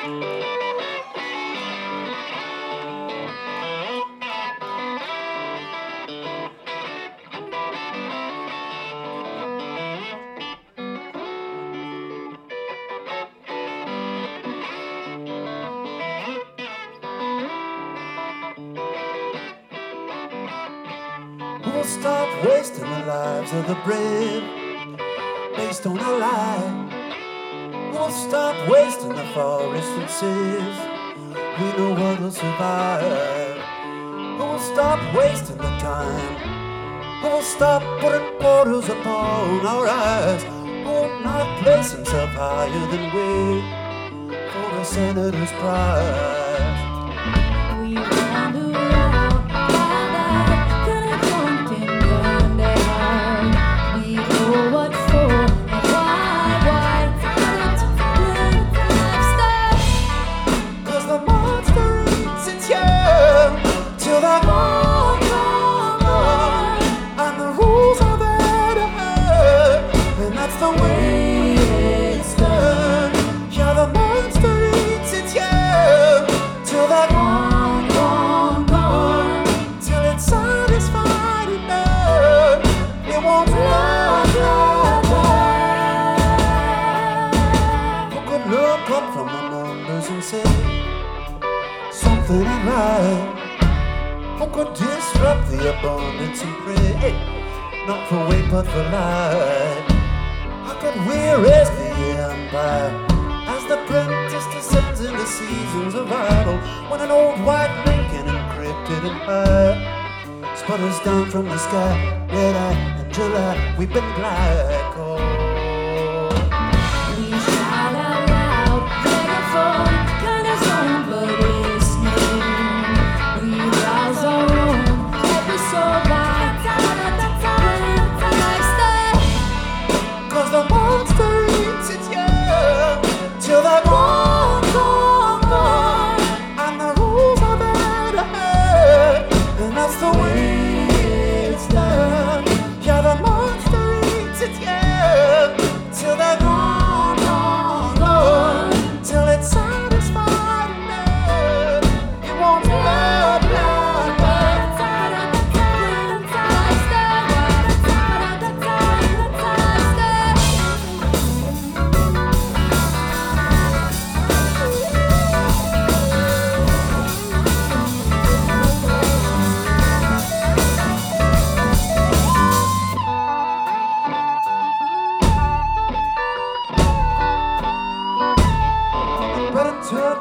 Stop wasting the lives of the brave based on a lie. We'll stop wasting the forest and seas. We know what will survive. We'll stop wasting the time. We'll stop putting borders upon our eyes. We'll not place himself higher than we for a senator's prize. Something? Who could disrupt the abundance and pray, not for weight but for life? How could we raise the empire as the apprentice descends into seasons of idle when an old white Lincoln encrypted and high sputters down from the sky? Red eye and July, we've been glycol.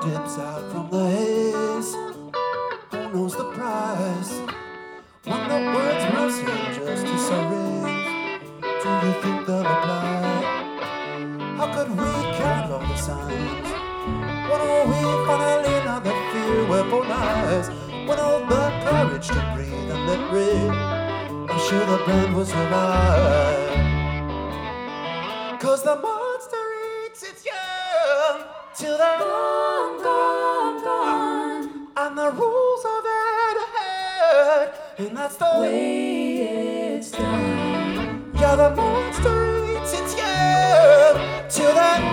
Dips out from the haze. Who knows the price? When the words mercy and justice are do you think they'll apply? How could we count all the signs? When are we finally not the fear weaponized? When all the courage to breathe and let rip? I'm sure the brand will survive. Cause the monster till they're gone, gone, gone. And the rules are there to hurt, and that's the way It's done. yeah, the monster eats its young till they're